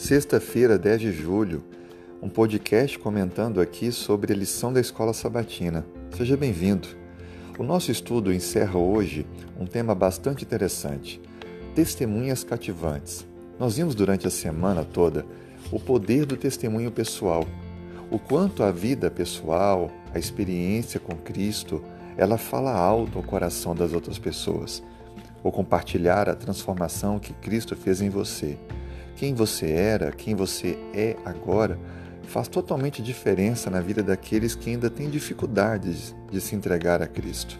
Sexta-feira, 10 de julho, um podcast comentando aqui sobre a lição da escola sabatina. Seja bem-vindo. O nosso estudo encerra hoje um tema bastante interessante: testemunhas cativantes. Nós vimos durante a semana toda o poder do testemunho pessoal, o quanto a vida pessoal, a experiência com Cristo, ela fala alto ao coração das outras pessoas. Ou compartilhar a transformação que Cristo fez em você. Quem você era, quem você é agora, faz totalmente diferença na vida daqueles que ainda têm dificuldades de se entregar a Cristo.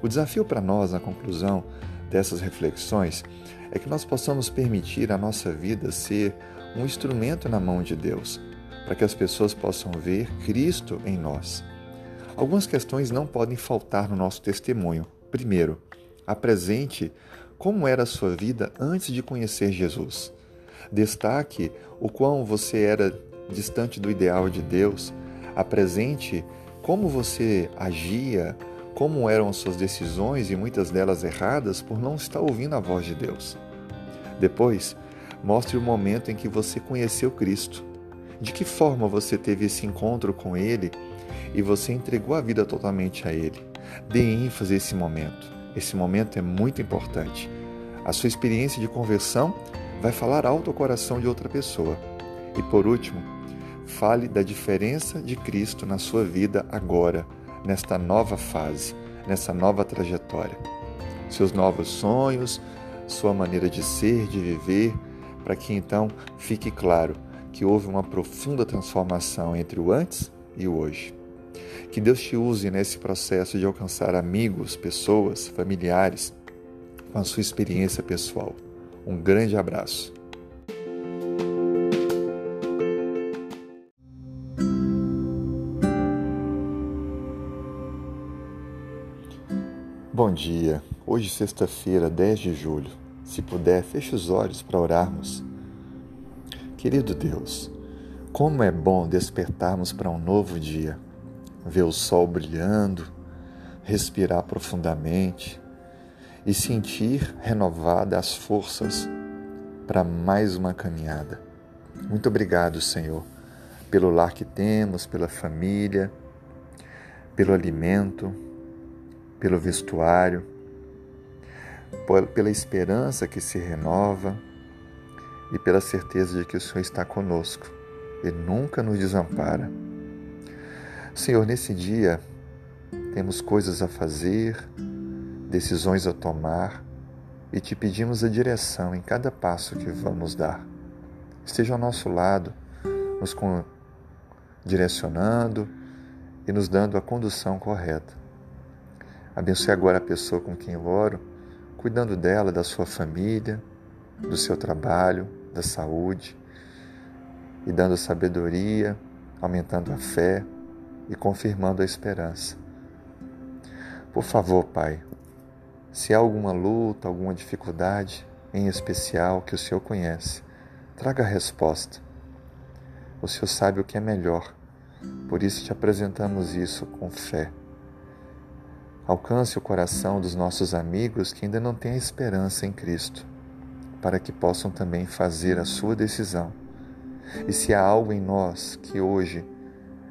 O desafio para nós, na conclusão dessas reflexões, é que nós possamos permitir a nossa vida ser um instrumento na mão de Deus, para que as pessoas possam ver Cristo em nós. Algumas questões não podem faltar no nosso testemunho. Primeiro, apresente como era a sua vida antes de conhecer Jesus. Destaque o quão você era distante do ideal de Deus. Apresente como você agia, como eram as suas decisões e muitas delas erradas por não estar ouvindo a voz de Deus. Depois, mostre o momento em que você conheceu Cristo. De que forma você teve esse encontro com Ele e você entregou a vida totalmente a Ele. Dê ênfase a esse momento. Esse momento é muito importante. A sua experiência de conversão vai falar alto ao coração de outra pessoa. E por último, fale da diferença de Cristo na sua vida agora, nesta nova fase, nessa nova trajetória. Seus novos sonhos, sua maneira de ser, de viver, para que então fique claro que houve uma profunda transformação entre o antes e o hoje. Que Deus te use nesse processo de alcançar amigos, pessoas, familiares, com a sua experiência pessoal. Um grande abraço. Bom dia. Hoje, sexta-feira, 10 de julho. Se puder, feche os olhos para orarmos. Querido Deus, como é bom despertarmos para um novo dia, ver o sol brilhando, respirar profundamente, e sentir renovadas as forças para mais uma caminhada. Muito obrigado, Senhor, pelo lar que temos, pela família, pelo alimento, pelo vestuário, pela esperança que se renova e pela certeza de que o Senhor está conosco e nunca nos desampara. Senhor, nesse dia temos coisas a fazer, decisões a tomar e te pedimos a direção em cada passo que vamos dar. Esteja ao nosso lado, nos direcionando e nos dando a condução correta. Abençoe agora a pessoa com quem eu oro, cuidando dela, da sua família, do seu trabalho, da saúde e dando sabedoria, aumentando a fé e confirmando a esperança. Por favor, Pai, se há alguma luta, alguma dificuldade em especial que o Senhor conhece, traga a resposta. O Senhor sabe o que é melhor, por isso te apresentamos isso com fé. Alcance o coração dos nossos amigos que ainda não têm esperança em Cristo, para que possam também fazer a sua decisão. E se há algo em nós que hoje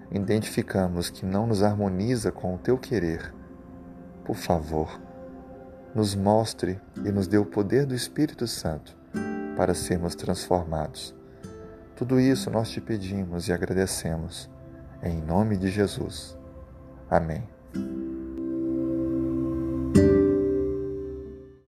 identificamos que não nos harmoniza com o teu querer, por favor, nos mostre e nos dê o poder do Espírito Santo para sermos transformados. Tudo isso nós te pedimos e agradecemos. Em nome de Jesus. Amém.